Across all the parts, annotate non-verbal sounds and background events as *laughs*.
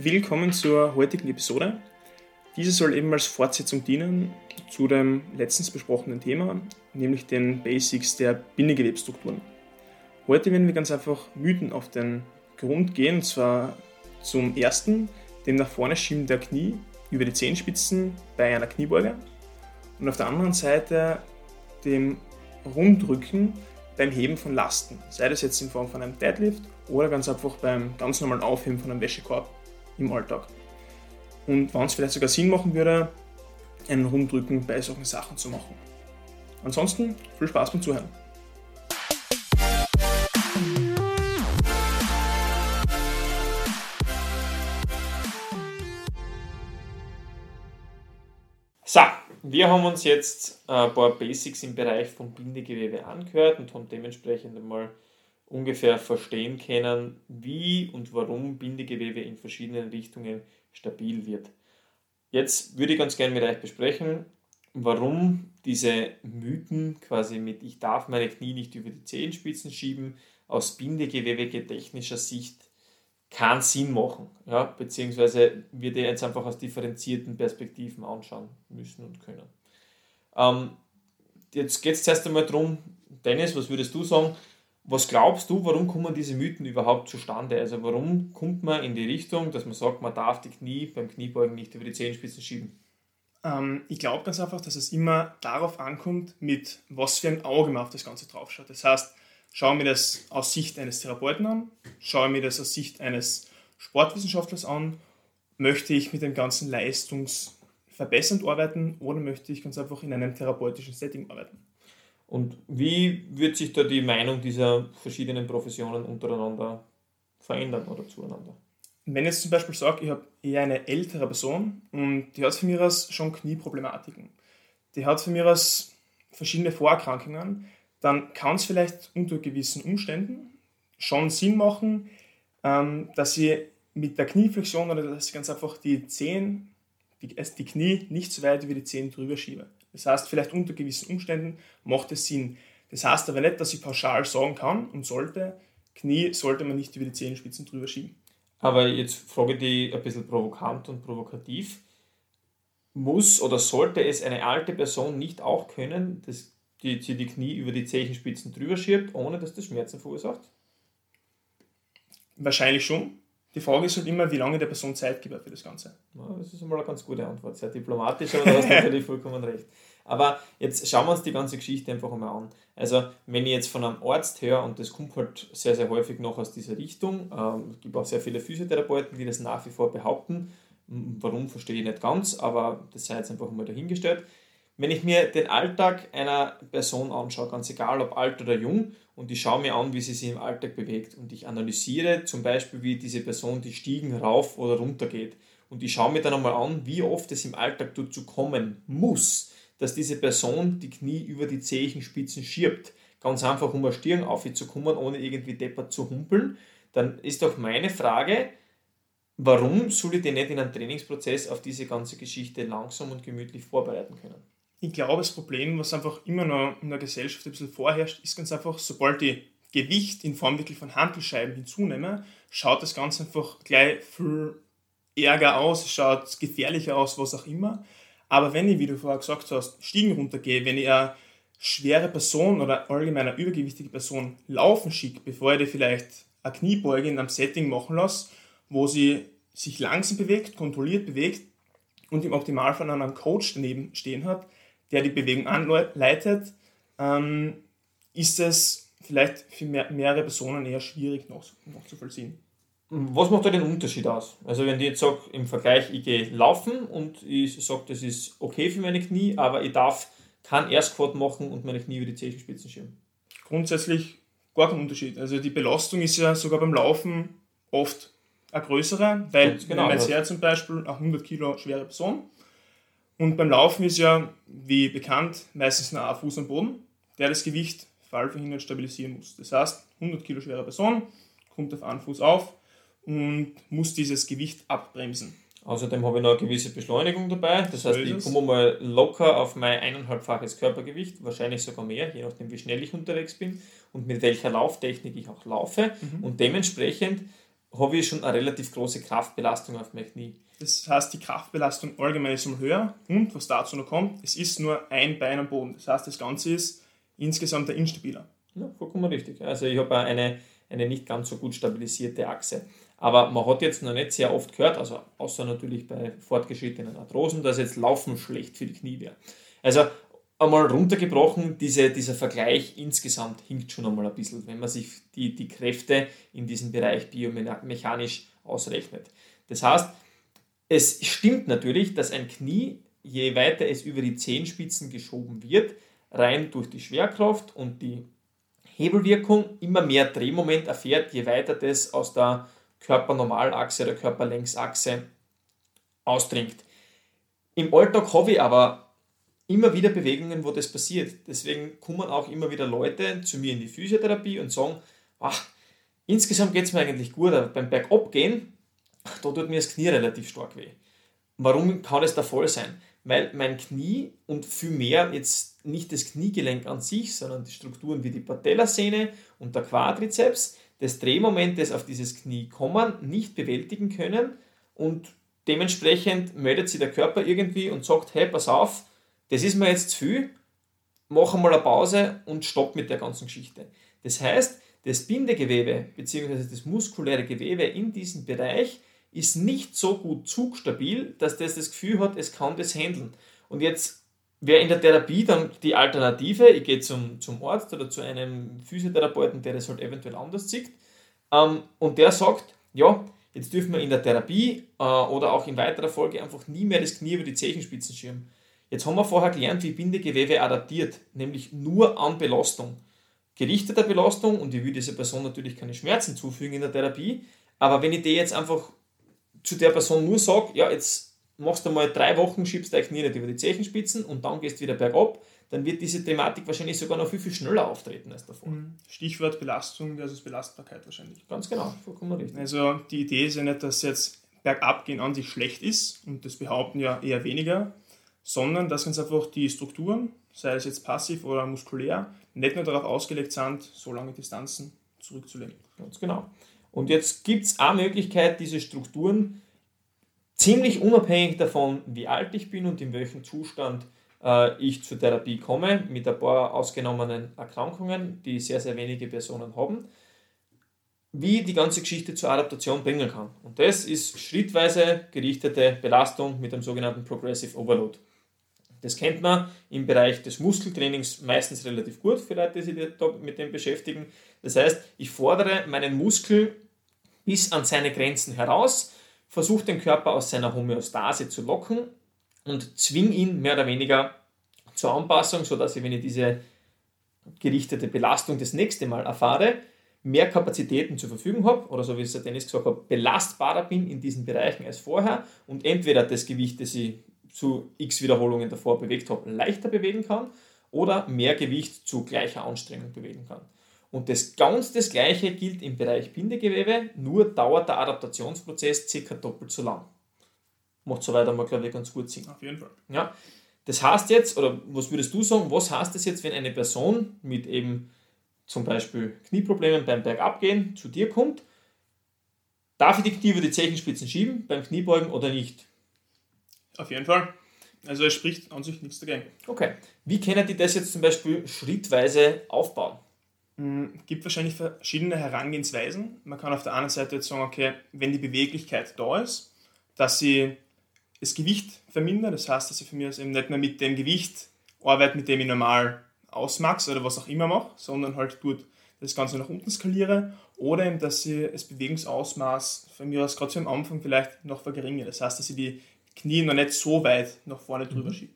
Willkommen zur heutigen Episode. Diese soll eben als Fortsetzung dienen zu dem letztens besprochenen Thema, nämlich den Basics der Bindegewebstrukturen. Heute werden wir ganz einfach Mythen auf den Grund gehen, und zwar zum ersten, dem nach vorne schieben der Knie über die Zehenspitzen bei einer Kniebeuge und auf der anderen Seite dem Rundrücken beim Heben von Lasten, sei das jetzt in Form von einem Deadlift oder ganz einfach beim ganz normalen Aufheben von einem Wäschekorb im Alltag. Und wann es vielleicht sogar Sinn machen würde, einen Rundrücken bei solchen Sachen zu machen. Ansonsten viel Spaß beim Zuhören. So, wir haben uns jetzt ein paar Basics im Bereich von Bindegewebe angehört und haben dementsprechend einmal ungefähr verstehen können, wie und warum Bindegewebe in verschiedenen Richtungen stabil wird. Jetzt würde ich ganz gerne mit euch besprechen, warum diese Mythen quasi mit ich darf meine Knie nicht über die Zehenspitzen schieben aus bindegewebetechnischer Sicht keinen Sinn machen. Ja? Beziehungsweise wir die jetzt einfach aus differenzierten Perspektiven anschauen müssen und können. Ähm, jetzt geht es zuerst einmal darum, Dennis, was würdest du sagen? Was glaubst du, warum kommen diese Mythen überhaupt zustande? Also warum kommt man in die Richtung, dass man sagt, man darf die Knie beim Kniebeugen nicht über die Zehenspitzen schieben? Ähm, ich glaube ganz einfach, dass es immer darauf ankommt, mit was für ein Auge man auf das Ganze draufschaut. Das heißt, schaue mir das aus Sicht eines Therapeuten an, schaue mir das aus Sicht eines Sportwissenschaftlers an, möchte ich mit dem Ganzen leistungsverbessernd arbeiten oder möchte ich ganz einfach in einem therapeutischen Setting arbeiten? Und wie wird sich da die Meinung dieser verschiedenen Professionen untereinander verändern oder zueinander? Wenn ich jetzt zum Beispiel sage, ich habe eher eine ältere Person und die hat von mir aus schon Knieproblematiken, die hat von mir aus verschiedene Vorerkrankungen, dann kann es vielleicht unter gewissen Umständen schon Sinn machen, ähm, dass sie mit der Knieflexion oder dass ich ganz einfach die Zehen, die, also Knie nicht so weit über die Zehen drüber schiebe. Das heißt, vielleicht unter gewissen Umständen macht es Sinn. Das heißt aber nicht, dass ich pauschal sagen kann und sollte, Knie sollte man nicht über die Zehenspitzen drüber schieben. Aber jetzt frage ich dich ein bisschen provokant und provokativ. Muss oder sollte es eine alte Person nicht auch können, dass die, die, die Knie über die Zehenspitzen drüber schiebt, ohne dass das Schmerzen verursacht? Wahrscheinlich schon. Die Frage ist halt immer, wie lange der Person Zeit gibt für das Ganze. Ja, das ist einmal eine ganz gute Antwort. Sehr diplomatisch, aber du hast *laughs* natürlich vollkommen recht. Aber jetzt schauen wir uns die ganze Geschichte einfach einmal an. Also, wenn ich jetzt von einem Arzt höre, und das kommt halt sehr, sehr häufig noch aus dieser Richtung, ähm, es gibt auch sehr viele Physiotherapeuten, die das nach wie vor behaupten. Warum, verstehe ich nicht ganz, aber das sei jetzt einfach mal dahingestellt. Wenn ich mir den Alltag einer Person anschaue, ganz egal ob alt oder jung, und ich schaue mir an, wie sie sich im Alltag bewegt und ich analysiere zum Beispiel, wie diese Person die Stiegen rauf oder runter geht und ich schaue mir dann einmal an, wie oft es im Alltag dazu kommen muss, dass diese Person die Knie über die Zehenspitzen schiebt, ganz einfach um eine Stirn aufzukommen, ohne irgendwie deppert zu humpeln, dann ist doch meine Frage, warum soll ich denn nicht in einem Trainingsprozess auf diese ganze Geschichte langsam und gemütlich vorbereiten können? ich glaube, das Problem, was einfach immer noch in der Gesellschaft ein bisschen vorherrscht, ist ganz einfach, sobald ich Gewicht in Form wirklich von Handelscheiben hinzunehme, schaut das Ganze einfach gleich viel ärger aus, schaut gefährlicher aus, was auch immer. Aber wenn ich, wie du vorher gesagt hast, Stiegen runtergehe, wenn ich eine schwere Person oder allgemein eine übergewichtige Person laufen schicke, bevor ich die vielleicht eine Kniebeuge in einem Setting machen lasse, wo sie sich langsam bewegt, kontrolliert bewegt und im Optimalfall an einem Coach daneben stehen hat, der die Bewegung anleitet, ähm, ist es vielleicht für mehr, mehrere Personen eher schwierig noch, noch zu vollziehen. Was macht da den Unterschied aus? Also wenn ich jetzt sage, im Vergleich, ich gehe laufen und ich sage, das ist okay für meine Knie, aber ich darf keinen Airsquat machen und meine Knie über die Zehenspitzen schieben. Grundsätzlich gar kein Unterschied. Also die Belastung ist ja sogar beim Laufen oft eine größere, weil genau, wenn man jetzt her zum Beispiel eine 100 Kilo schwere Person und beim Laufen ist ja, wie bekannt, meistens nur ein Fuß am Boden, der das Gewicht fallverhindert stabilisieren muss. Das heißt, 100 Kilo schwere Person kommt auf einen Fuß auf und muss dieses Gewicht abbremsen. Außerdem habe ich noch eine gewisse Beschleunigung dabei. Das heißt, ich komme mal locker auf mein eineinhalbfaches Körpergewicht, wahrscheinlich sogar mehr, je nachdem, wie schnell ich unterwegs bin und mit welcher Lauftechnik ich auch laufe. Mhm. Und dementsprechend habe ich schon eine relativ große Kraftbelastung auf mein Knie. Das heißt, die Kraftbelastung allgemein ist um höher und was dazu noch kommt, es ist nur ein Bein am Boden. Das heißt, das Ganze ist insgesamt instabiler. Ja, vollkommen richtig. Also ich habe eine, eine nicht ganz so gut stabilisierte Achse. Aber man hat jetzt noch nicht sehr oft gehört, also außer natürlich bei fortgeschrittenen Arthrosen, dass jetzt Laufen schlecht für die Knie wäre. Also einmal runtergebrochen, diese, dieser Vergleich insgesamt hinkt schon einmal ein bisschen, wenn man sich die, die Kräfte in diesem Bereich biomechanisch ausrechnet. Das heißt, es stimmt natürlich, dass ein Knie, je weiter es über die Zehenspitzen geschoben wird, rein durch die Schwerkraft und die Hebelwirkung immer mehr Drehmoment erfährt, je weiter das aus der Körpernormalachse oder Körperlängsachse ausdringt. Im Alltag habe ich aber immer wieder Bewegungen, wo das passiert. Deswegen kommen auch immer wieder Leute zu mir in die Physiotherapie und sagen, ach, insgesamt geht es mir eigentlich gut, aber beim Bergabgehen, da tut mir das Knie relativ stark weh. Warum kann es der Fall sein? Weil mein Knie und vielmehr jetzt nicht das Kniegelenk an sich, sondern die Strukturen wie die Patellasehne und der Quadrizeps das Drehmoment, das auf dieses Knie kommen, nicht bewältigen können und dementsprechend meldet sich der Körper irgendwie und sagt, hey, pass auf, das ist mir jetzt zu viel, mach einmal eine Pause und stopp mit der ganzen Geschichte. Das heißt, das Bindegewebe bzw. das muskuläre Gewebe in diesem Bereich ist nicht so gut zugstabil, dass das das Gefühl hat, es kann das handeln. Und jetzt wäre in der Therapie dann die Alternative, ich gehe zum, zum Arzt oder zu einem Physiotherapeuten, der das halt eventuell anders sieht, ähm, und der sagt, ja, jetzt dürfen wir in der Therapie äh, oder auch in weiterer Folge einfach nie mehr das Knie über die Zechenspitzen schirmen. Jetzt haben wir vorher gelernt, wie Bindegewebe adaptiert, nämlich nur an Belastung. Gerichteter Belastung, und ich will dieser Person natürlich keine Schmerzen zufügen in der Therapie, aber wenn ich dir jetzt einfach zu der Person nur sage, ja, jetzt machst du mal drei Wochen, schiebst dein Knie nicht über die Zechenspitzen und dann gehst du wieder bergab, dann wird diese Thematik wahrscheinlich sogar noch viel, viel schneller auftreten als davor. Mhm. Stichwort Belastung versus Belastbarkeit wahrscheinlich. Ganz genau, vollkommen richtig. Also die Idee ist ja nicht, dass jetzt bergab gehen an sich schlecht ist und das behaupten ja eher weniger, sondern dass ganz einfach die Strukturen, sei es jetzt passiv oder muskulär, nicht nur darauf ausgelegt sind, so lange Distanzen zurückzulegen. Ganz genau. Und jetzt gibt es eine Möglichkeit, diese Strukturen ziemlich unabhängig davon, wie alt ich bin und in welchem Zustand äh, ich zur Therapie komme, mit ein paar ausgenommenen Erkrankungen, die sehr, sehr wenige Personen haben, wie die ganze Geschichte zur Adaptation bringen kann. Und das ist schrittweise gerichtete Belastung mit dem sogenannten Progressive Overload. Das kennt man im Bereich des Muskeltrainings meistens relativ gut für Leute, die sich mit dem beschäftigen. Das heißt, ich fordere meinen Muskel bis an seine Grenzen heraus, versuche den Körper aus seiner Homöostase zu locken und zwinge ihn mehr oder weniger zur Anpassung, sodass ich, wenn ich diese gerichtete Belastung das nächste Mal erfahre, mehr Kapazitäten zur Verfügung habe oder so wie es der Dennis gesagt hat, belastbarer bin in diesen Bereichen als vorher und entweder das Gewicht, das ich zu x Wiederholungen davor bewegt habe, leichter bewegen kann oder mehr Gewicht zu gleicher Anstrengung bewegen kann. Und das ganz das Gleiche gilt im Bereich Bindegewebe, nur dauert der Adaptationsprozess circa doppelt so lang. Macht soweit einmal, glaube ich, ganz gut Sinn. Auf jeden Fall. Ja. Das heißt jetzt, oder was würdest du sagen, was heißt das jetzt, wenn eine Person mit eben zum Beispiel Knieproblemen beim Bergabgehen zu dir kommt? Darf ich die Knie über die Zechenspitzen schieben beim Kniebeugen oder nicht? Auf jeden Fall. Also es spricht an sich nichts dagegen. Okay. Wie können die das jetzt zum Beispiel schrittweise aufbauen? Es hm, gibt wahrscheinlich verschiedene Herangehensweisen. Man kann auf der einen Seite jetzt sagen, okay, wenn die Beweglichkeit da ist, dass sie das Gewicht vermindert, das heißt, dass ich von mir aus eben nicht mehr mit dem Gewicht arbeite, mit dem ich normal ausmax oder was auch immer mache, sondern halt tut das Ganze nach unten skaliere oder eben, dass ich das Bewegungsausmaß von mir aus gerade so am Anfang vielleicht noch vergeringe. Das heißt, dass ich die Knie noch nicht so weit nach vorne drüber mhm. schiebe.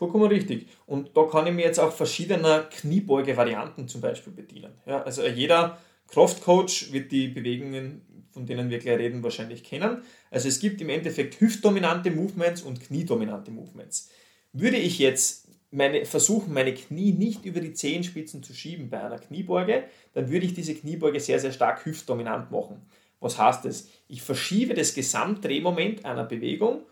Vollkommen richtig. Und da kann ich mir jetzt auch verschiedener Kniebeuge-Varianten zum Beispiel bedienen. Ja, also jeder Kraftcoach wird die Bewegungen, von denen wir gleich reden, wahrscheinlich kennen. Also es gibt im Endeffekt hüftdominante Movements und kniedominante Movements. Würde ich jetzt meine, versuchen, meine Knie nicht über die Zehenspitzen zu schieben bei einer Kniebeuge, dann würde ich diese Kniebeuge sehr, sehr stark hüftdominant machen. Was heißt das? Ich verschiebe das Gesamtdrehmoment einer Bewegung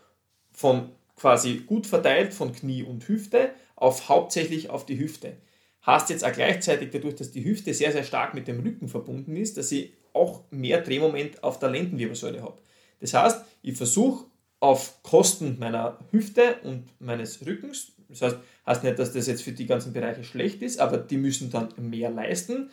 von quasi gut verteilt von Knie und Hüfte auf hauptsächlich auf die Hüfte. Heißt jetzt auch gleichzeitig dadurch, dass die Hüfte sehr, sehr stark mit dem Rücken verbunden ist, dass ich auch mehr Drehmoment auf der Lendenwirbelsäule habe. Das heißt, ich versuche auf Kosten meiner Hüfte und meines Rückens, das heißt, heißt nicht, dass das jetzt für die ganzen Bereiche schlecht ist, aber die müssen dann mehr leisten,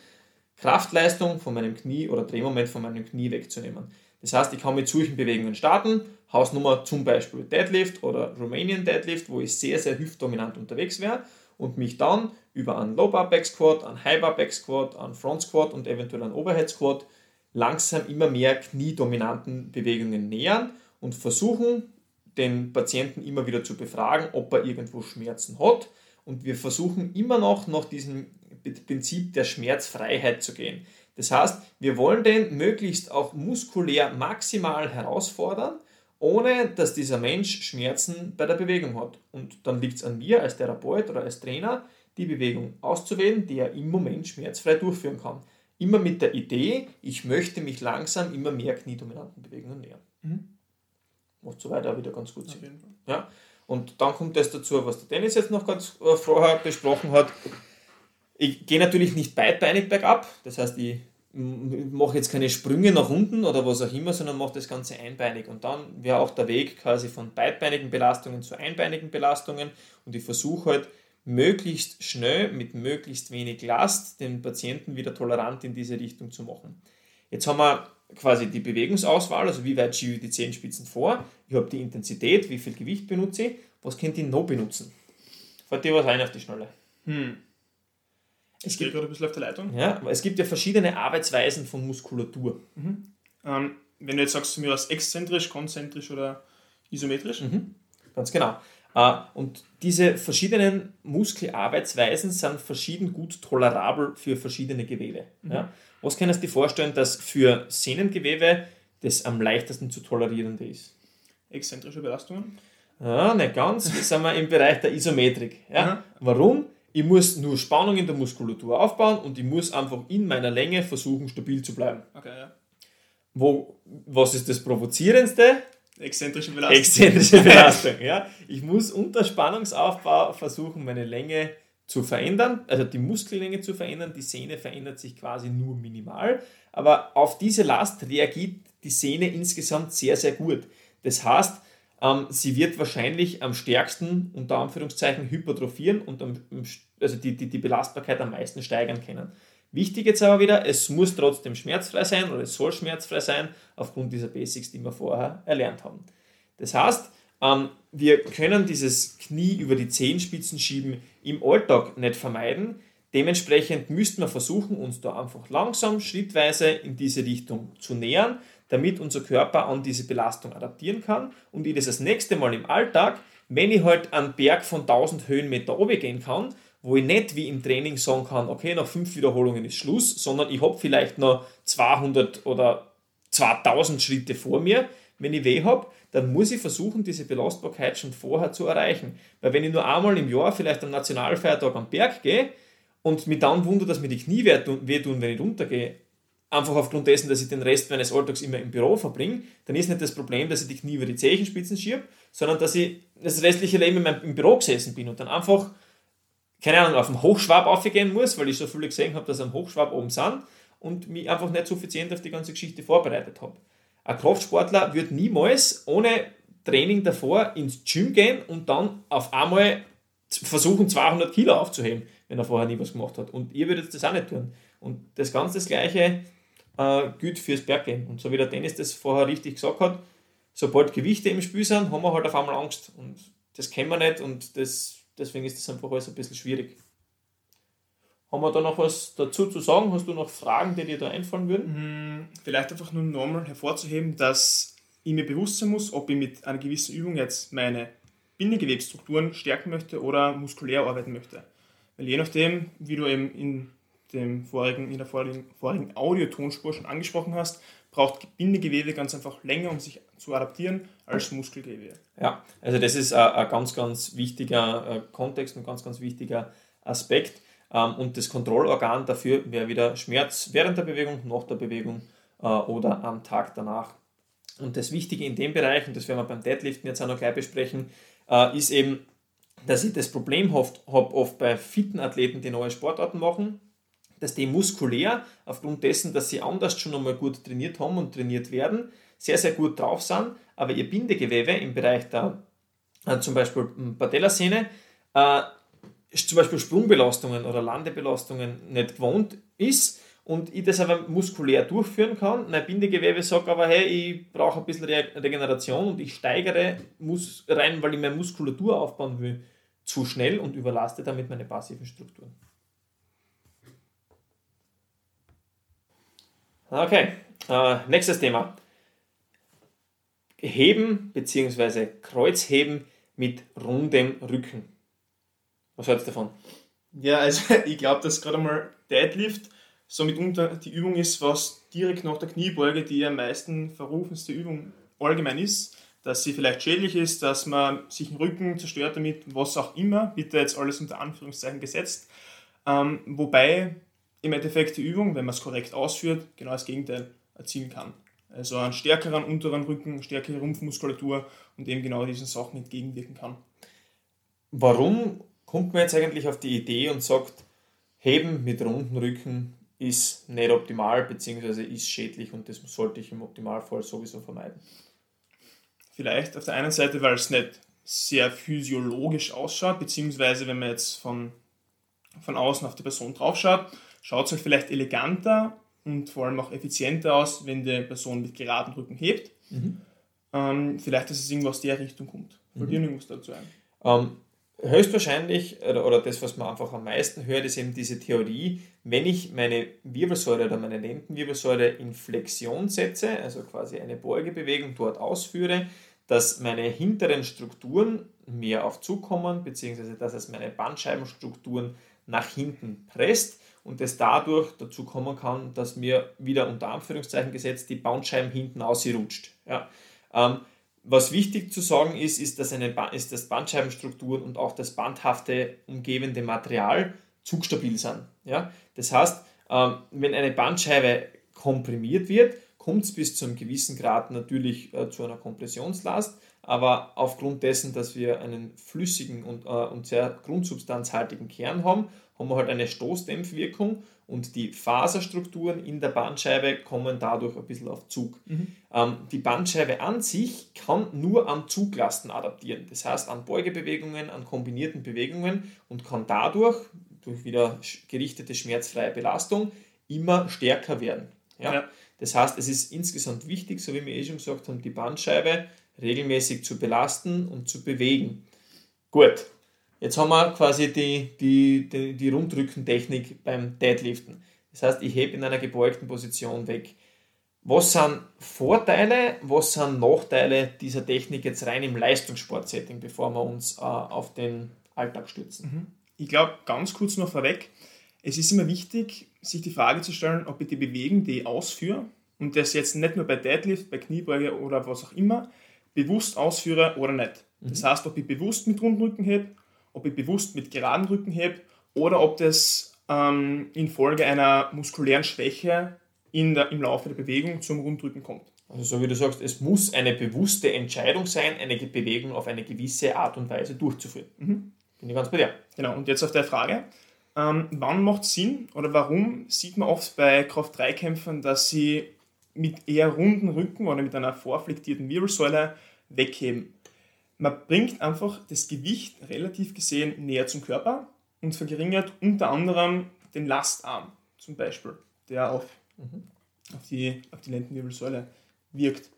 Kraftleistung von meinem Knie oder Drehmoment von meinem Knie wegzunehmen. Das heißt, ich kann mit solchen Bewegungen starten, Hausnummer zum Beispiel Deadlift oder Romanian Deadlift, wo ich sehr, sehr hüftdominant unterwegs wäre und mich dann über einen Low Bar Back Squat, einen High Bar Back Squat, einen Front Squat und eventuell einen Overhead Squat langsam immer mehr kniedominanten Bewegungen nähern und versuchen, den Patienten immer wieder zu befragen, ob er irgendwo Schmerzen hat. Und wir versuchen immer noch nach diesem Prinzip der Schmerzfreiheit zu gehen. Das heißt, wir wollen den möglichst auch muskulär maximal herausfordern, ohne dass dieser Mensch Schmerzen bei der Bewegung hat. Und dann liegt es an mir als Therapeut oder als Trainer, die Bewegung auszuwählen, die er im Moment schmerzfrei durchführen kann. Immer mit der Idee, ich möchte mich langsam immer mehr kniedominanten Bewegungen nähern. Mhm. Macht soweit auch wieder ganz gut Sinn. Ja. Und dann kommt das dazu, was der Dennis jetzt noch ganz äh, vorher besprochen hat. Ich gehe natürlich nicht beidbeinig bergab, das heißt, ich mache jetzt keine Sprünge nach unten oder was auch immer, sondern mache das Ganze einbeinig. Und dann wäre auch der Weg quasi von beidbeinigen Belastungen zu einbeinigen Belastungen. Und ich versuche halt möglichst schnell mit möglichst wenig Last den Patienten wieder tolerant in diese Richtung zu machen. Jetzt haben wir quasi die Bewegungsauswahl, also wie weit schiebe ich die Zehenspitzen vor, ich habe die Intensität, wie viel Gewicht benutze ich, was könnt ihr noch benutzen? Fällt dir was ein auf die Schnelle? Hm. Es gibt gerade ein bisschen auf der Leitung. Ja, es gibt ja verschiedene Arbeitsweisen von Muskulatur. Mhm. Ähm, wenn du jetzt sagst, zu mir aus exzentrisch, konzentrisch oder isometrisch? Mhm. Ganz genau. Äh, und diese verschiedenen Muskelarbeitsweisen sind verschieden gut tolerabel für verschiedene Gewebe. Mhm. Ja? Was kannst du dir vorstellen, dass für Sehnengewebe das am leichtesten zu tolerierende ist? Exzentrische Belastungen? Ja, nicht ganz. Wir sind wir im Bereich der Isometrik. Ja? Warum? Ich muss nur Spannung in der Muskulatur aufbauen und ich muss einfach in meiner Länge versuchen, stabil zu bleiben. Okay, ja. Wo, was ist das Provozierendste? Exzentrische Belastung. Exzentrische *laughs* Belastung, ja. Ich muss unter Spannungsaufbau versuchen, meine Länge zu verändern, also die Muskellänge zu verändern. Die Sehne verändert sich quasi nur minimal, aber auf diese Last reagiert die Sehne insgesamt sehr, sehr gut. Das heißt, ähm, sie wird wahrscheinlich am stärksten, unter Anführungszeichen, hypertrophieren und am, also die, die, die Belastbarkeit am meisten steigern können. Wichtig jetzt aber wieder, es muss trotzdem schmerzfrei sein oder es soll schmerzfrei sein, aufgrund dieser Basics, die wir vorher erlernt haben. Das heißt, ähm, wir können dieses Knie über die Zehenspitzen schieben im Alltag nicht vermeiden. Dementsprechend müssten wir versuchen, uns da einfach langsam, schrittweise in diese Richtung zu nähern, damit unser Körper an diese Belastung adaptieren kann und ich das das nächste Mal im Alltag, wenn ich halt einen Berg von 1000 Höhenmeter oben gehen kann, wo ich nicht wie im Training sagen kann, okay, nach fünf Wiederholungen ist Schluss, sondern ich habe vielleicht noch 200 oder 2000 Schritte vor mir. Wenn ich weh habe, dann muss ich versuchen, diese Belastbarkeit schon vorher zu erreichen. Weil wenn ich nur einmal im Jahr vielleicht am Nationalfeiertag am Berg gehe und mich dann wundert, dass mir die Knie wehtun, wenn ich runtergehe, einfach aufgrund dessen, dass ich den Rest meines Alltags immer im Büro verbringe, dann ist nicht das Problem, dass ich die Knie über die Zehenspitzen schiebe, sondern dass ich das restliche Leben im Büro gesessen bin und dann einfach keine Ahnung, auf dem Hochschwab aufgehen muss, weil ich so viele gesehen habe, dass am Hochschwab oben sind und mich einfach nicht suffizient auf die ganze Geschichte vorbereitet habe. Ein Kraftsportler wird niemals ohne Training davor ins Gym gehen und dann auf einmal versuchen, 200 Kilo aufzuheben, wenn er vorher nie was gemacht hat. Und ihr würdet das auch nicht tun. Und das Ganze das Gleiche äh, gilt fürs Berggehen. Und so wie der Dennis das vorher richtig gesagt hat, sobald Gewichte im Spiel sind, haben wir halt auf einmal Angst. Und das kennen wir nicht und das deswegen ist das einfach alles ein bisschen schwierig. Haben wir da noch was dazu zu sagen? Hast du noch Fragen, die dir da einfallen würden? Hm, vielleicht einfach nur nochmal hervorzuheben, dass ich mir bewusst sein muss, ob ich mit einer gewissen Übung jetzt meine Bindegewebsstrukturen stärken möchte oder muskulär arbeiten möchte. Weil je nachdem, wie du eben in, dem vorigen, in der vorigen, vorigen Audiotonspur schon angesprochen hast, braucht Bindegewebe ganz einfach länger, um sich zu adaptieren als Muskelgewebe. Ja, also das ist ein, ganz, ganz wichtiger äh, Kontext und ganz, ganz wichtiger Aspekt. Ähm, und das Kontrollorgan dafür wäre wieder Schmerz während der Bewegung, nach der Bewegung äh, oder am Tag danach. Und das Wichtige in dem Bereich, und das werden wir beim Deadliften jetzt auch noch gleich besprechen, äh, ist eben, dass ich das Problem habe oft bei fitten Athleten, die neue Sportarten machen, dass die muskulär, aufgrund dessen, dass sie anders schon einmal gut trainiert haben und trainiert werden, sehr, sehr gut drauf sind, aber ihr Bindegewebe im Bereich der äh, zum Beispiel Patellasehne äh, zum Beispiel Sprungbelastungen oder Landebelastungen nicht gewohnt ist und ich das aber muskulär durchführen kann. Mein Bindegewebe sagt aber, hey, ich brauche ein bisschen Re Regeneration und ich steigere muss rein, weil ich meine Muskulatur aufbauen will, zu schnell und überlaste damit meine passiven Strukturen. Okay, äh, nächstes Thema. Heben bzw. Kreuzheben mit rundem Rücken. Was hältst du davon? Ja, also *laughs* ich glaube, dass gerade einmal Deadlift so mitunter die Übung ist, was direkt nach der Kniebeuge die am meisten verrufenste Übung allgemein ist, dass sie vielleicht schädlich ist, dass man sich den Rücken zerstört damit, was auch immer, bitte jetzt alles unter Anführungszeichen gesetzt. Ähm, wobei im Endeffekt die Übung, wenn man es korrekt ausführt, genau das Gegenteil erzielen kann. Also einen stärkeren unteren Rücken, stärkere Rumpfmuskulatur und eben genau diesen Sachen entgegenwirken kann. Warum kommt man jetzt eigentlich auf die Idee und sagt, Heben mit runden Rücken ist nicht optimal bzw. ist schädlich und das sollte ich im Optimalfall sowieso vermeiden? Vielleicht auf der einen Seite, weil es nicht sehr physiologisch ausschaut, beziehungsweise wenn man jetzt von, von außen auf die Person draufschaut, schaut es halt vielleicht eleganter und vor allem auch effizienter aus, wenn die Person mit geradem Rücken hebt. Mhm. Ähm, vielleicht, dass es irgendwo aus der Richtung kommt. Fällt dir mhm. irgendwas dazu ein? Ähm, höchstwahrscheinlich, oder, oder das, was man einfach am meisten hört, ist eben diese Theorie, wenn ich meine Wirbelsäule oder meine Lendenwirbelsäule in Flexion setze, also quasi eine Beugebewegung dort ausführe, dass meine hinteren Strukturen mehr auf Zug kommen, beziehungsweise dass es meine Bandscheibenstrukturen nach hinten presst und es dadurch dazu kommen kann, dass mir wieder unter Anführungszeichen gesetzt die Bandscheiben hinten ausrutscht. Ja. Ähm, was wichtig zu sagen ist, ist, dass, eine ist, dass Bandscheibenstrukturen und auch das bandhafte umgebende Material zugstabil sind. Ja? Das heißt, ähm, wenn eine Bandscheibe komprimiert wird, kommt es bis zu einem gewissen Grad natürlich äh, zu einer Kompressionslast, aber aufgrund dessen, dass wir einen flüssigen und, äh, und sehr grundsubstanzhaltigen Kern haben, haben wir halt eine Stoßdämpfwirkung und die Faserstrukturen in der Bandscheibe kommen dadurch ein bisschen auf Zug. Mhm. Ähm, die Bandscheibe an sich kann nur an Zuglasten adaptieren, das heißt an Beugebewegungen, an kombinierten Bewegungen und kann dadurch durch wieder gerichtete schmerzfreie Belastung immer stärker werden. Ja? ja. Das heißt, es ist insgesamt wichtig, so wie wir eh schon gesagt haben, die Bandscheibe regelmäßig zu belasten und zu bewegen. Gut, Jetzt haben wir quasi die, die, die, die Rundrückentechnik beim Deadliften. Das heißt, ich hebe in einer gebeugten Position weg. Was sind Vorteile, was sind Nachteile dieser Technik jetzt rein im Leistungssportsetting, bevor wir uns äh, auf den Alltag stützen? Mhm. Ich glaube, ganz kurz noch vorweg, es ist immer wichtig, sich die Frage zu stellen, ob ich die Bewegung, die ich ausführe, und das jetzt nicht nur bei Deadlift, bei Kniebeuge oder was auch immer, bewusst ausführe oder nicht. Das mhm. heißt, ob ich bewusst mit Rundrücken hebe ob ich bewusst mit geraden Rücken hebe oder ob das ähm, infolge einer muskulären Schwäche in der, im Laufe der Bewegung zum Rundrücken kommt. Also so wie du sagst, es muss eine bewusste Entscheidung sein, eine Bewegung auf eine gewisse Art und Weise durchzuführen. Mhm. Bin ich ganz bei dir. Genau, und jetzt auf der Frage, ähm, wann macht es Sinn oder warum sieht man oft bei Kraft-3-Kämpfern, dass sie mit eher runden Rücken oder mit einer vorflektierten Wirbelsäule wegheben? Man bringt einfach das Gewicht relativ gesehen näher zum Körper und verringert unter anderem den Lastarm zum Beispiel, der auf, mhm. auf, die, auf die Lendenwirbelsäule wirkt.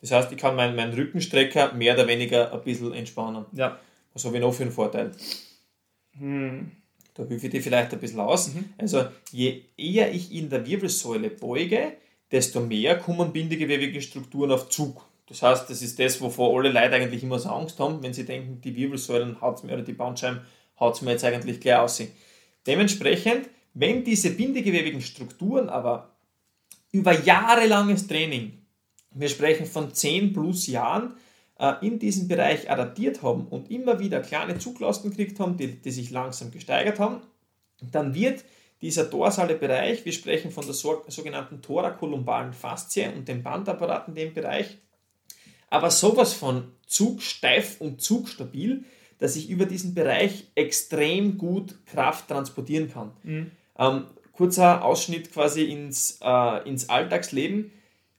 Das heißt, ich kann meinen, meinen Rückenstrecker mehr oder weniger ein bisschen entspannen. Ja. Was habe ich noch für einen Vorteil? Hm. Da hilfe ich dir vielleicht ein bisschen aus. Mhm. Also, je eher ich in der Wirbelsäule beuge, desto mehr kommen bindegewebige Strukturen auf Zug. Das heißt, das ist das, wovor alle Leute eigentlich immer so Angst haben, wenn sie denken, die Wirbelsäulen haut mir oder die Bandscheiben haut mir jetzt eigentlich gleich aus. Dementsprechend, wenn diese bindegewebigen Strukturen aber über jahrelanges Training, wir sprechen von 10 plus Jahren, äh, in diesem Bereich adaptiert haben und immer wieder kleine Zuglasten gekriegt haben, die, die sich langsam gesteigert haben, dann wird dieser dorsale Bereich, wir sprechen von der sogenannten thorakolumbalen Faszie und dem Bandapparat in dem Bereich, aber sowas von zugsteif und zugstabil, dass ich über diesen Bereich extrem gut Kraft transportieren kann. Mhm. Ähm, kurzer Ausschnitt quasi ins, äh, ins Alltagsleben.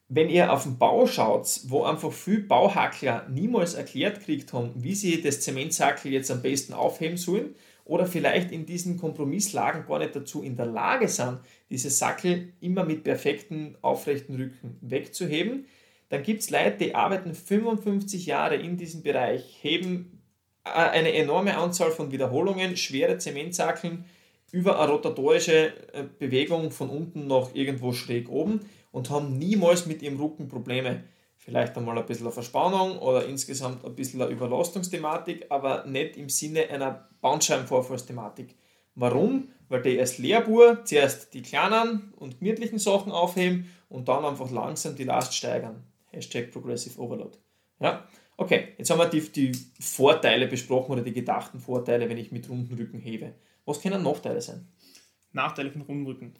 Wenn ihr auf den Bau schaut, wo einfach viele Bauhackler niemals erklärt gekriegt haben, wie sie das Zementsackel jetzt am besten aufheben sollen, oder vielleicht in diesen Kompromisslagen gar nicht dazu in der Lage sind, diese Sackel immer mit perfekten aufrechten Rücken wegzuheben, dann gibt es Leute, die arbeiten 55 Jahre in diesem Bereich, heben äh, eine enorme Anzahl von Wiederholungen, schwere Zementsackeln über eine rotatorische äh, Bewegung von unten nach irgendwo schräg oben und haben niemals mit ihrem Rücken Probleme. Vielleicht einmal ein bisschen eine Verspannung oder insgesamt ein bisschen eine Überlastungsthematik, aber nicht im Sinne einer Bandscheibenvorfallsthematik. Warum? Weil die als Lehrbur zuerst die kleinen und gemütlichen Sachen aufheben und dann einfach langsam die Last steigern. Hashtag Progressive Overload. Ja? Okay, jetzt haben wir die, die Vorteile besprochen oder die gedachten Vorteile, wenn ich mit runden Rücken hebe. Was können Nachteile sein? Nachteile von runden Rücken.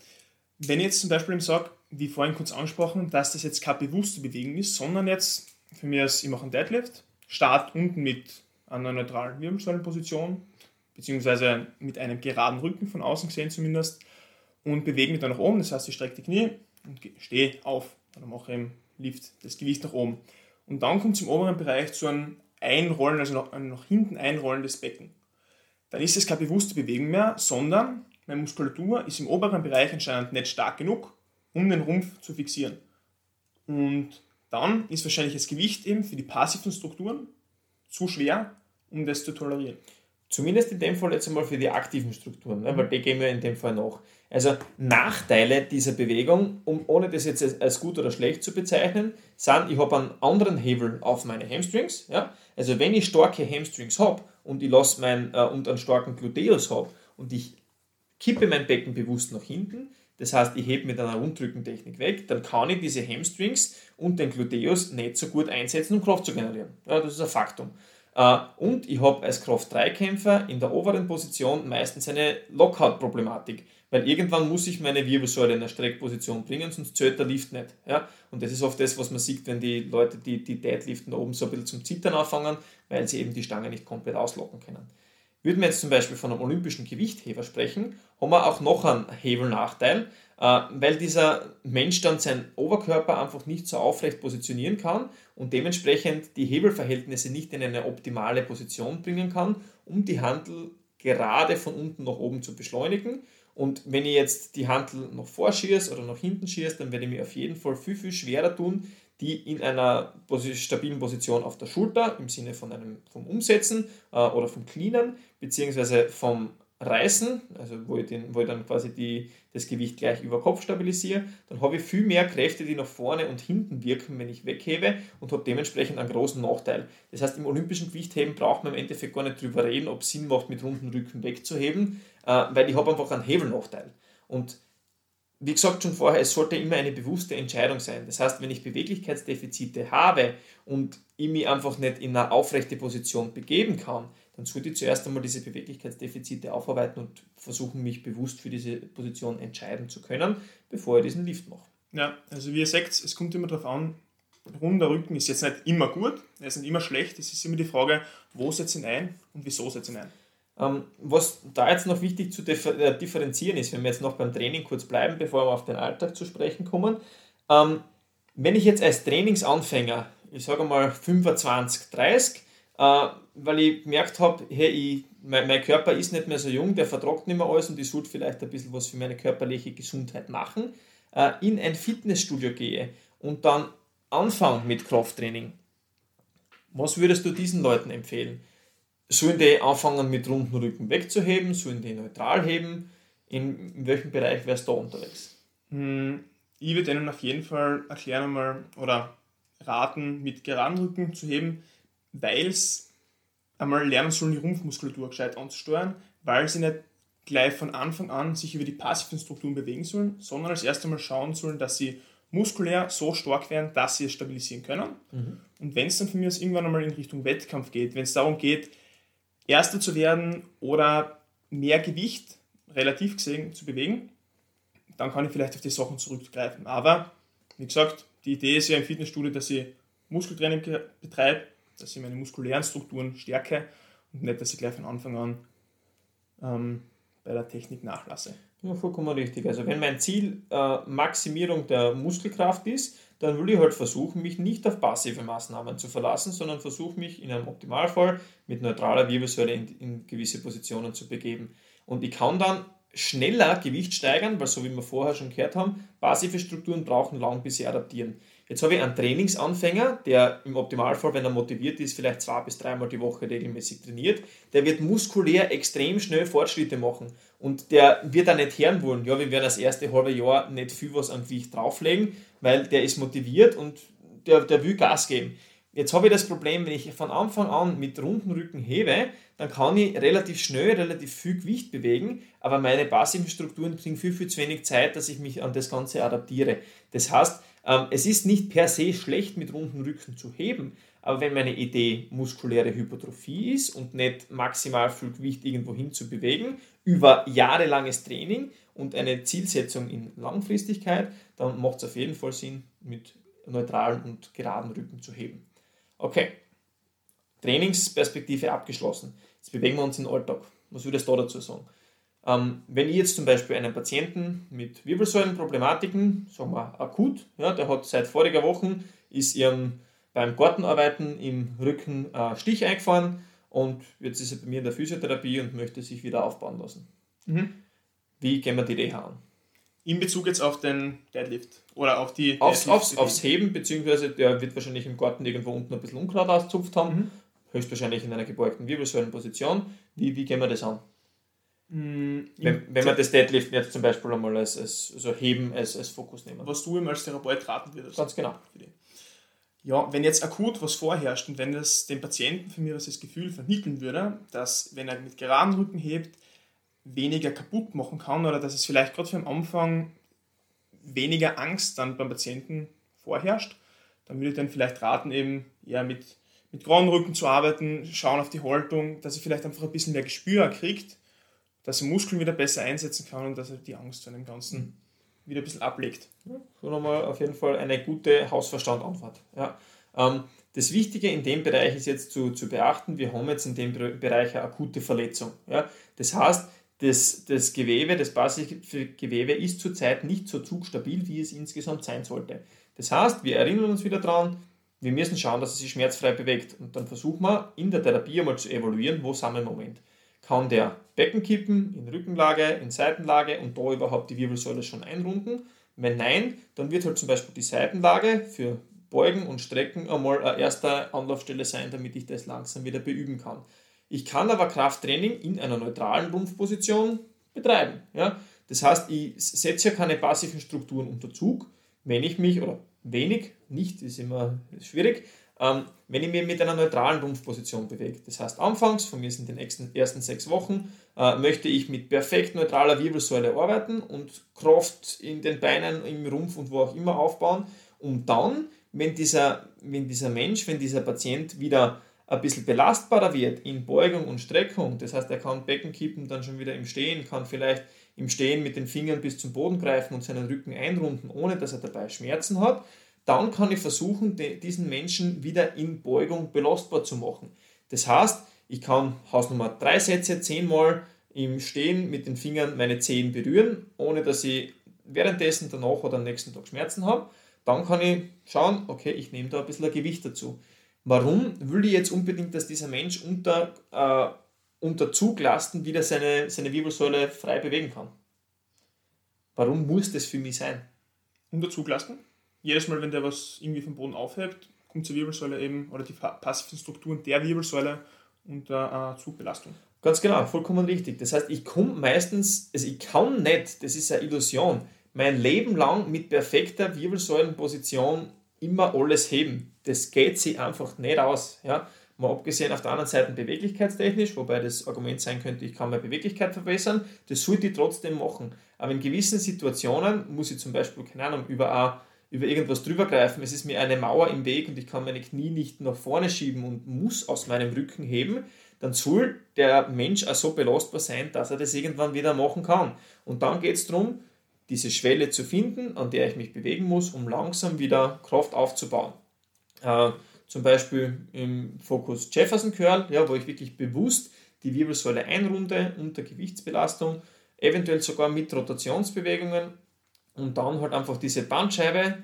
Wenn ich jetzt zum Beispiel sage, wie vorhin kurz angesprochen, dass das jetzt keine bewusste Bewegung ist, sondern jetzt für mich als ich mache einen Deadlift, start unten mit einer neutralen Wirbelsäulenposition, beziehungsweise mit einem geraden Rücken von außen gesehen zumindest, und bewege mich dann nach oben, das heißt, ich strecke die Knie und stehe auf, dann mache ich im Lift das Gewicht nach oben. Und dann kommt es im oberen Bereich zu einem Einrollen, also nach, nach hinten einrollen des Becken. Dann ist es keine bewusste Bewegung mehr, sondern meine Muskulatur ist im oberen Bereich anscheinend nicht stark genug, um den Rumpf zu fixieren. Und dann ist wahrscheinlich das Gewicht eben für die passiven Strukturen zu schwer, um das zu tolerieren. Zumindest in dem Fall jetzt einmal für die aktiven Strukturen, ne? weil die gehen wir in dem Fall nach. Also Nachteile dieser Bewegung, um, ohne das jetzt als gut oder schlecht zu bezeichnen, sind, ich habe einen anderen Hebel auf meine Hamstrings. Ja? Also wenn ich starke Hamstrings habe und ich lasse mein, äh, und einen starken Gluteus habe und ich kippe mein Becken bewusst nach hinten, das heißt, ich hebe mit einer Rundrückentechnik weg, dann kann ich diese Hamstrings und den Gluteus nicht so gut einsetzen, um Kraft zu generieren. Ja, das ist ein Faktum. Äh, und ich habe als Kraft-3-Kämpfer in der oberen Position meistens eine Lockout-Problematik, weil irgendwann muss ich meine Wirbelsäule in eine Streckposition bringen, sonst zählt der Lift nicht. Ja? Und das ist oft das, was man sieht, wenn die Leute, die, die Deadliften da oben so ein bisschen zum Zittern anfangen, weil sie eben die Stange nicht komplett auslocken können. Würden wir jetzt zum Beispiel von einem olympischen Gewichtheber sprechen, haben wir auch noch einen Hebelnachteil, weil dieser Mensch dann seinen Oberkörper einfach nicht so aufrecht positionieren kann und dementsprechend die Hebelverhältnisse nicht in eine optimale Position bringen kann, um die Handel gerade von unten nach oben zu beschleunigen. Und wenn ich jetzt die Handel noch vorschieße oder nach hinten schieße, dann werde ich mir auf jeden Fall viel, viel schwerer tun, die in einer stabilen Position auf der Schulter im Sinne von einem, vom Umsetzen äh, oder vom Cleanen beziehungsweise vom Reißen, also wo ich, den, wo ich dann quasi die, das Gewicht gleich über Kopf stabilisiere, dann habe ich viel mehr Kräfte, die nach vorne und hinten wirken, wenn ich weghebe und habe dementsprechend einen großen Nachteil. Das heißt, im olympischen Gewichtheben braucht man im Endeffekt gar nicht drüber reden, ob es Sinn macht, mit runden Rücken wegzuheben, äh, weil ich habe einfach einen Hebelnachteil. Und wie gesagt schon vorher, es sollte immer eine bewusste Entscheidung sein. Das heißt, wenn ich Beweglichkeitsdefizite habe und ich mich einfach nicht in eine aufrechte Position begeben kann, dann sollte ich zuerst einmal diese Beweglichkeitsdefizite aufarbeiten und versuchen, mich bewusst für diese Position entscheiden zu können, bevor ich diesen Lift mache. Ja, also wie ihr seht, es kommt immer darauf an, runder Rücken ist jetzt nicht immer gut, er ist nicht immer schlecht, es ist immer die Frage, wo setze ich ihn ein und wieso setze ich ihn ein. Ähm, was da jetzt noch wichtig zu äh, differenzieren ist, wenn wir jetzt noch beim Training kurz bleiben, bevor wir auf den Alltag zu sprechen kommen. Ähm, wenn ich jetzt als Trainingsanfänger, ich sage mal 25, 30, äh, weil ich gemerkt habe, hey, ich, mein, mein, Körper ist nicht mehr so jung, der vertragt nicht mehr alles und ich sollte vielleicht ein bisschen was für meine körperliche Gesundheit machen, äh, in ein Fitnessstudio gehe und dann anfange mit Krafttraining. Was würdest du diesen Leuten empfehlen? Sollen die anfangen mit runden Rücken wegzuheben? Sollen die neutral heben? In, in welchem Bereich wärst du da unterwegs? Hm, ich würde ihnen auf jeden Fall erklären einmal oder raten, mit geraden Rücken zu heben, weil es einmal lernen sollen, die Rumpfmuskulatur gescheit anzusteuern, weil sie nicht gleich von Anfang an sich über die passiven Strukturen bewegen sollen, sondern als erstes einmal schauen sollen, dass sie muskulär so stark werden, dass sie es stabilisieren können. Mhm. Und wenn es dann von mir aus irgendwann einmal in Richtung Wettkampf geht, wenn es darum geht, Erster zu werden oder mehr Gewicht relativ gesehen zu bewegen, dann kann ich vielleicht auf die Sachen zurückgreifen. Aber, wie gesagt, die Idee ist ja im Fitnessstudio, dass ich Muskeltraining betreibe, dass ich meine muskulären Strukturen stärke und nicht, dass ich gleich von Anfang an ähm, bei der Technik nachlasse. Ja, vollkommen richtig. Also wenn mein Ziel äh, Maximierung der Muskelkraft ist, dann will ich halt versuchen, mich nicht auf passive Maßnahmen zu verlassen, sondern versuche mich in einem Optimalfall mit neutraler Wirbelsäule in, in gewisse Positionen zu begeben. Und ich kann dann schneller Gewicht steigern, weil so wie wir vorher schon gehört haben, passive Strukturen brauchen lang, bis sie adaptieren. Jetzt habe ich einen Trainingsanfänger, der im Optimalfall, wenn er motiviert ist, vielleicht zwei bis dreimal die Woche regelmäßig trainiert. Der wird muskulär extrem schnell Fortschritte machen. Und der wird auch nicht hören wollen, ja, wir werden das erste halbe Jahr nicht viel was an Gewicht drauflegen, weil der ist motiviert und der, der will Gas geben. Jetzt habe ich das Problem, wenn ich von Anfang an mit runden Rücken hebe, dann kann ich relativ schnell relativ viel Gewicht bewegen, aber meine passiven Strukturen kriegen viel, viel zu wenig Zeit, dass ich mich an das Ganze adaptiere. Das heißt, ähm, es ist nicht per se schlecht, mit runden Rücken zu heben, aber wenn meine Idee muskuläre Hypertrophie ist und nicht maximal viel Gewicht irgendwo hin zu bewegen, über jahrelanges Training und eine Zielsetzung in Langfristigkeit, dann macht es auf jeden Fall Sinn, mit neutralen und geraden Rücken zu heben. Okay, Trainingsperspektive abgeschlossen. Jetzt bewegen wir uns in den Alltag. Was würdest du dazu sagen? Ähm, wenn ich jetzt zum Beispiel einen Patienten mit Wirbelsäulenproblematiken, sagen wir akut, ja, der hat seit voriger Woche, ist ihrem beim Gartenarbeiten im Rücken äh, Stich eingefahren und jetzt ist er bei mir in der Physiotherapie und möchte sich wieder aufbauen lassen. Mhm. Wie gehen wir die Reha an? In Bezug jetzt auf den Deadlift oder auf die. Aufs, aufs, aufs Heben, beziehungsweise der wird wahrscheinlich im Garten irgendwo unten ein bisschen Unkraut auszupft haben, mhm. höchstwahrscheinlich in einer gebeugten Wirbelsäulenposition. Wie, wie gehen wir das an? Mhm. Wenn, wenn wir das Deadlift jetzt zum Beispiel einmal als, als also Heben als, als Fokus nehmen. Was du ihm als Therapeut raten würdest. Ganz genau. Ja, wenn jetzt akut was vorherrscht und wenn das dem Patienten von mir das Gefühl vermitteln würde, dass wenn er mit geraden Rücken hebt, weniger kaputt machen kann oder dass es vielleicht gerade für am Anfang weniger Angst dann beim Patienten vorherrscht, dann würde ich dann vielleicht raten, eben eher mit, mit geraden Rücken zu arbeiten, schauen auf die Haltung, dass er vielleicht einfach ein bisschen mehr Gespür kriegt, dass er Muskeln wieder besser einsetzen kann und dass er die Angst von dem Ganzen wieder ein bisschen ablegt. Ja, so nochmal auf jeden Fall eine gute Hausverstand-Antwort. Ja. Ähm, das Wichtige in dem Bereich ist jetzt zu, zu beachten, wir haben jetzt in dem Bereich eine akute Verletzung. Ja. Das heißt, das, das Gewebe, das Basisgewebe ist zurzeit nicht so zugstabil, wie es insgesamt sein sollte. Das heißt, wir erinnern uns wieder daran, wir müssen schauen, dass es sich schmerzfrei bewegt. Und dann versuchen wir in der Therapie einmal zu evaluieren, wo sind wir im Moment. Kann der Becken kippen, in Rückenlage, in Seitenlage und da überhaupt die Wirbelsäule schon einrunden? Wenn nein, dann wird halt zum Beispiel die Seitenlage für Beugen und Strecken einmal eine erste Anlaufstelle sein, damit ich das langsam wieder beüben kann. Ich kann aber Krafttraining in einer neutralen Rumpfposition betreiben. Ja? Das heißt, ich setze ja keine passiven Strukturen unter Zug, wenn ich mich, oder wenig, nicht, ist immer schwierig, ähm, wenn ich mich mit einer neutralen Rumpfposition bewege. Das heißt, anfangs, von mir sind die nächsten, ersten sechs Wochen, äh, möchte ich mit perfekt neutraler Wirbelsäule arbeiten und Kraft in den Beinen, im Rumpf und wo auch immer aufbauen, um dann, wenn dieser, wenn dieser Mensch, wenn dieser Patient wieder ein bisschen belastbarer wird in Beugung und Streckung, das heißt, er kann Becken kippen, dann schon wieder im Stehen, kann vielleicht im Stehen mit den Fingern bis zum Boden greifen und seinen Rücken einrunden, ohne dass er dabei Schmerzen hat, dann kann ich versuchen, diesen Menschen wieder in Beugung belastbar zu machen. Das heißt, ich kann Hausnummer drei Sätze zehnmal im Stehen mit den Fingern meine Zehen berühren, ohne dass ich währenddessen danach oder am nächsten Tag Schmerzen habe. Dann kann ich schauen, okay, ich nehme da ein bisschen Gewicht dazu. Warum will ich jetzt unbedingt, dass dieser Mensch unter, äh, unter Zuglasten wieder seine, seine Wirbelsäule frei bewegen kann? Warum muss das für mich sein? Unter Zuglasten? Jedes Mal, wenn der was irgendwie vom Boden aufhebt, kommt zur Wirbelsäule eben, oder die passiven Strukturen der Wirbelsäule unter äh, Zugbelastung. Ganz genau, vollkommen richtig. Das heißt, ich komme meistens, also ich kann nicht, das ist eine Illusion, mein Leben lang mit perfekter Wirbelsäulenposition immer alles heben. Das geht sich einfach nicht aus. Ja? Mal abgesehen auf der anderen Seite beweglichkeitstechnisch, wobei das Argument sein könnte, ich kann meine Beweglichkeit verbessern, das sollte ich trotzdem machen. Aber in gewissen Situationen muss ich zum Beispiel, keine Ahnung, über, über irgendwas drüber greifen, es ist mir eine Mauer im Weg und ich kann meine Knie nicht nach vorne schieben und muss aus meinem Rücken heben, dann soll der Mensch auch so belastbar sein, dass er das irgendwann wieder machen kann. Und dann geht es darum, diese Schwelle zu finden, an der ich mich bewegen muss, um langsam wieder Kraft aufzubauen. Äh, zum Beispiel im Fokus Jefferson Curl, ja, wo ich wirklich bewusst die Wirbelsäule einrunde unter Gewichtsbelastung, eventuell sogar mit Rotationsbewegungen und dann halt einfach diese Bandscheibe,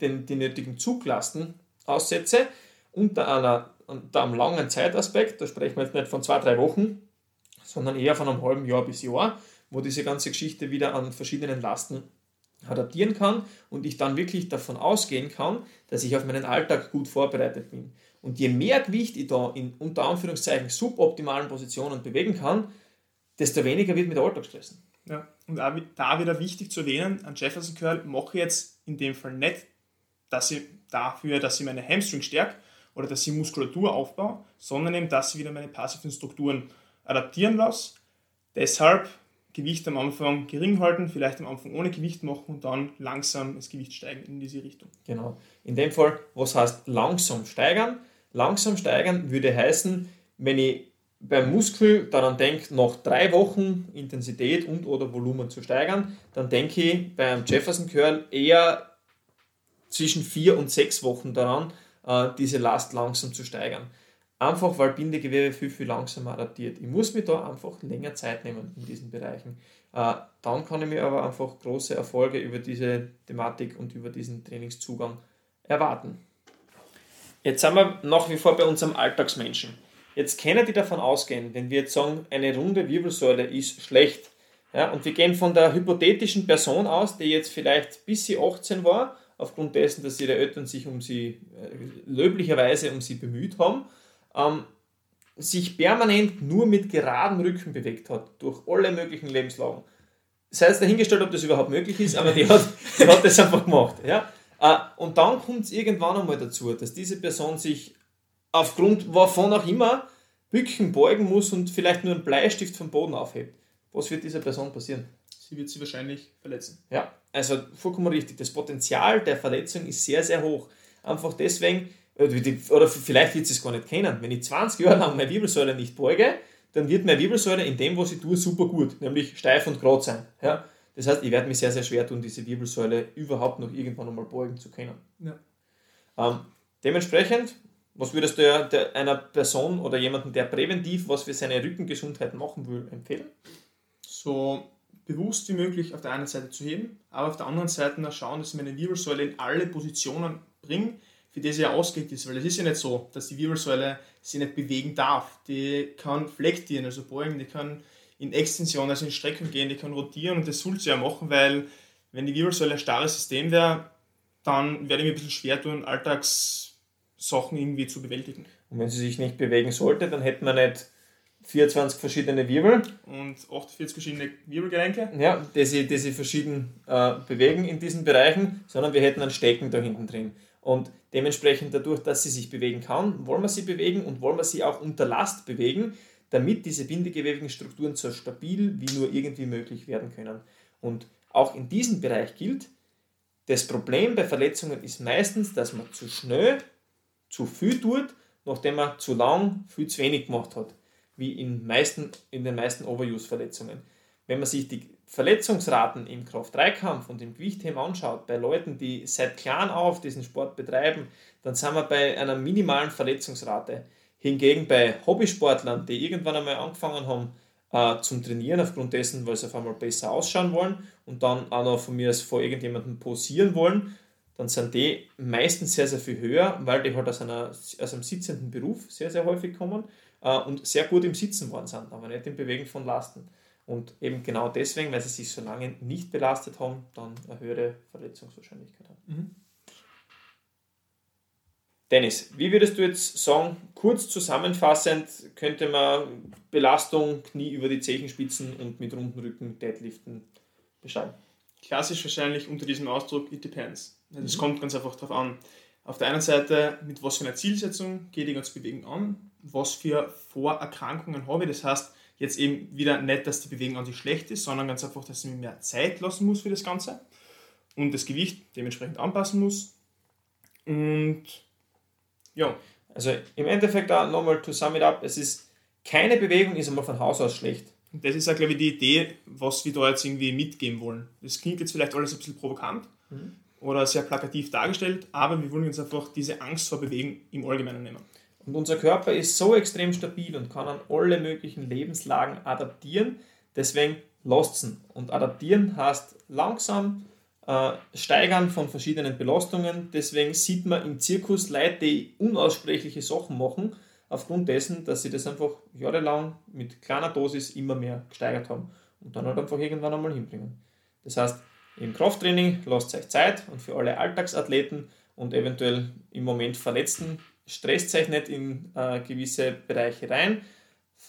den, die nötigen Zuglasten aussetze, unter, einer, unter einem langen Zeitaspekt, da sprechen wir jetzt nicht von zwei, drei Wochen, sondern eher von einem halben Jahr bis Jahr, wo diese ganze Geschichte wieder an verschiedenen Lasten adaptieren kann und ich dann wirklich davon ausgehen kann, dass ich auf meinen Alltag gut vorbereitet bin. Und je mehr Gewicht ich da in unter Anführungszeichen suboptimalen Positionen bewegen kann, desto weniger wird mir der Alltag stressen. Ja, und da wieder wichtig zu erwähnen, an Jefferson Curl mache ich jetzt in dem Fall nicht, dass ich dafür, dass ich meine Hamstring stärke oder dass ich Muskulatur aufbaue, sondern eben, dass ich wieder meine passiven Strukturen adaptieren lasse. Deshalb Gewicht am Anfang gering halten, vielleicht am Anfang ohne Gewicht machen und dann langsam das Gewicht steigern in diese Richtung. Genau. In dem Fall, was heißt langsam steigern? Langsam steigern würde heißen, wenn ich beim Muskel daran denke, nach drei Wochen Intensität und oder Volumen zu steigern, dann denke ich beim Jefferson Curl eher zwischen vier und sechs Wochen daran, äh, diese Last langsam zu steigern. Einfach weil Bindegewebe viel, viel langsamer adaptiert. Ich muss mir da einfach länger Zeit nehmen in diesen Bereichen. Äh, dann kann ich mir aber einfach große Erfolge über diese Thematik und über diesen Trainingszugang erwarten. Jetzt sind wir nach wie vor bei unserem Alltagsmenschen. Jetzt können die davon ausgehen, wenn wir jetzt sagen, eine runde Wirbelsäule ist schlecht. Ja, und wir gehen von der hypothetischen Person aus, die jetzt vielleicht bis sie 18 war, aufgrund dessen, dass ihre Eltern sich um sie äh, löblicherweise um sie bemüht haben ähm, sich permanent nur mit geradem Rücken bewegt hat, durch alle möglichen Lebenslagen. Sei es dahingestellt, ob das überhaupt möglich ist, aber die hat, die hat das einfach gemacht. Ja? Äh, und dann kommt es irgendwann einmal dazu, dass diese Person sich aufgrund wovon auch immer bücken, beugen muss und vielleicht nur einen Bleistift vom Boden aufhebt. Was wird dieser Person passieren? Sie wird sie wahrscheinlich verletzen. Ja, also vollkommen richtig. Das Potenzial der Verletzung ist sehr, sehr hoch. Einfach deswegen, oder vielleicht wird sie es gar nicht kennen. Wenn ich 20 Jahre lang meine Wirbelsäule nicht beuge, dann wird meine Wirbelsäule in dem, was ich tue, super gut, nämlich steif und gerade sein. Ja? Das heißt, ich werde mich sehr, sehr schwer tun, diese Wirbelsäule überhaupt noch irgendwann einmal beugen zu können. Ja. Ähm, dementsprechend, was würdest du der, der, einer Person oder jemandem, der präventiv was für seine Rückengesundheit machen will, empfehlen? So bewusst wie möglich auf der einen Seite zu heben, aber auf der anderen Seite schauen, dass ich meine Wirbelsäule in alle Positionen bringe, für die sie ja ausgelegt ist, weil es ist ja nicht so, dass die Wirbelsäule sich nicht bewegen darf. Die kann flektieren, also beugen, die kann in Extension, also in Streckung gehen, die kann rotieren und das soll sie ja machen, weil wenn die Wirbelsäule ein starres System wäre, dann werde ich mir ein bisschen schwer tun, Alltagssachen irgendwie zu bewältigen. Und wenn sie sich nicht bewegen sollte, dann hätten wir nicht 24 verschiedene Wirbel. Und 48 verschiedene Wirbelgelenke. Ja, die sie, die sie verschieden äh, bewegen in diesen Bereichen, sondern wir hätten ein Stecken da hinten drin. Und dementsprechend dadurch, dass sie sich bewegen kann, wollen wir sie bewegen und wollen wir sie auch unter Last bewegen, damit diese bindegewebigen Strukturen so stabil wie nur irgendwie möglich werden können. Und auch in diesem Bereich gilt, das Problem bei Verletzungen ist meistens, dass man zu schnell zu viel tut, nachdem man zu lang viel zu wenig gemacht hat, wie in, meisten, in den meisten Overuse-Verletzungen. Wenn man sich die Verletzungsraten im Kraft-3-Kampf und im Gewichtheben anschaut, bei Leuten, die seit klein auf diesen Sport betreiben, dann sind wir bei einer minimalen Verletzungsrate. Hingegen bei Hobbysportlern, die irgendwann einmal angefangen haben äh, zum Trainieren, aufgrund dessen, weil sie auf einmal besser ausschauen wollen und dann auch noch von mir vor irgendjemandem posieren wollen, dann sind die meistens sehr, sehr viel höher, weil die halt aus, einer, aus einem sitzenden Beruf sehr, sehr häufig kommen äh, und sehr gut im Sitzen worden sind, aber nicht im Bewegen von Lasten. Und eben genau deswegen, weil sie sich so lange nicht belastet haben, dann eine höhere Verletzungswahrscheinlichkeit haben. Mhm. Dennis, wie würdest du jetzt sagen, kurz zusammenfassend könnte man Belastung, Knie über die Zechenspitzen und mit runden Rücken Deadliften beschreiben? Klassisch wahrscheinlich unter diesem Ausdruck, it depends. Es mhm. kommt ganz einfach darauf an. Auf der einen Seite, mit was für einer Zielsetzung geht die ganze Bewegung an, was für Vorerkrankungen habe ich. Das heißt, Jetzt eben wieder nicht, dass die Bewegung an sich schlecht ist, sondern ganz einfach, dass ich mir mehr Zeit lassen muss für das Ganze und das Gewicht dementsprechend anpassen muss. Und ja. Also im Endeffekt da nochmal to sum it up, es ist keine Bewegung ist einmal von Haus aus schlecht. Und das ist auch, glaube ich, die Idee, was wir da jetzt irgendwie mitgeben wollen. Das klingt jetzt vielleicht alles ein bisschen provokant mhm. oder sehr plakativ dargestellt, aber wir wollen jetzt einfach diese Angst vor Bewegen im Allgemeinen nehmen. Und unser Körper ist so extrem stabil und kann an alle möglichen Lebenslagen adaptieren. Deswegen lasst ihn. Und adaptieren heißt langsam äh, steigern von verschiedenen Belastungen. Deswegen sieht man im Zirkus Leute, die unaussprechliche Sachen machen, aufgrund dessen, dass sie das einfach jahrelang mit kleiner Dosis immer mehr gesteigert haben und dann halt einfach irgendwann einmal hinbringen. Das heißt, im Krafttraining lasst euch Zeit und für alle Alltagsathleten und eventuell im Moment Verletzten stresst euch nicht in äh, gewisse Bereiche rein.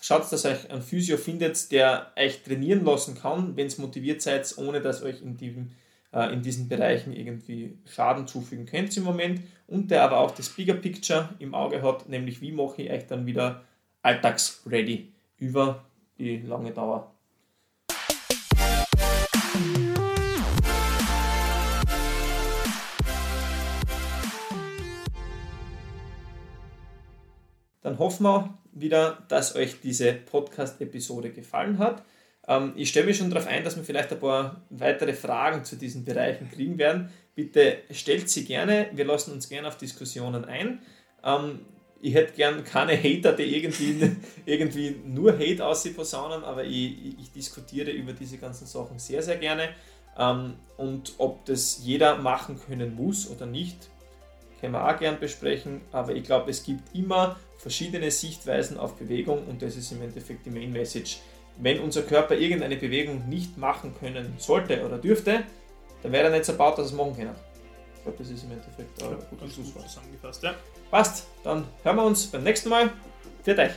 Schaut, dass euch einen Physio findet, der euch trainieren lassen kann, wenn es motiviert seid, ohne dass euch in, diesem, äh, in diesen Bereichen irgendwie Schaden zufügen könnt im Moment und der aber auch das Bigger Picture im Auge hat, nämlich wie mache ich euch dann wieder alltagsready über die lange Dauer. Dann hoffen wir wieder, dass euch diese Podcast-Episode gefallen hat. Ähm, ich stelle mich schon darauf ein, dass wir vielleicht ein paar weitere Fragen zu diesen Bereichen kriegen werden. Bitte stellt sie gerne. Wir lassen uns gerne auf Diskussionen ein. Ähm, ich hätte gern keine Hater, die irgendwie, *laughs* irgendwie nur Hate ausposaunen, aber ich, ich, diskutiere über diese ganzen Sachen sehr, sehr gerne. Ähm, und ob das jeder machen können muss oder nicht, können wir auch gern besprechen. Aber ich glaube, es gibt immer verschiedene Sichtweisen auf Bewegung und das ist im Endeffekt die Main Message. Wenn unser Körper irgendeine Bewegung nicht machen können sollte oder dürfte, dann wäre er nicht so baut, dass es machen kann. Ich glaube, das ist im Endeffekt ja, gut, gut zusammengefasst. Ja. Passt, dann hören wir uns beim nächsten Mal. Für euch.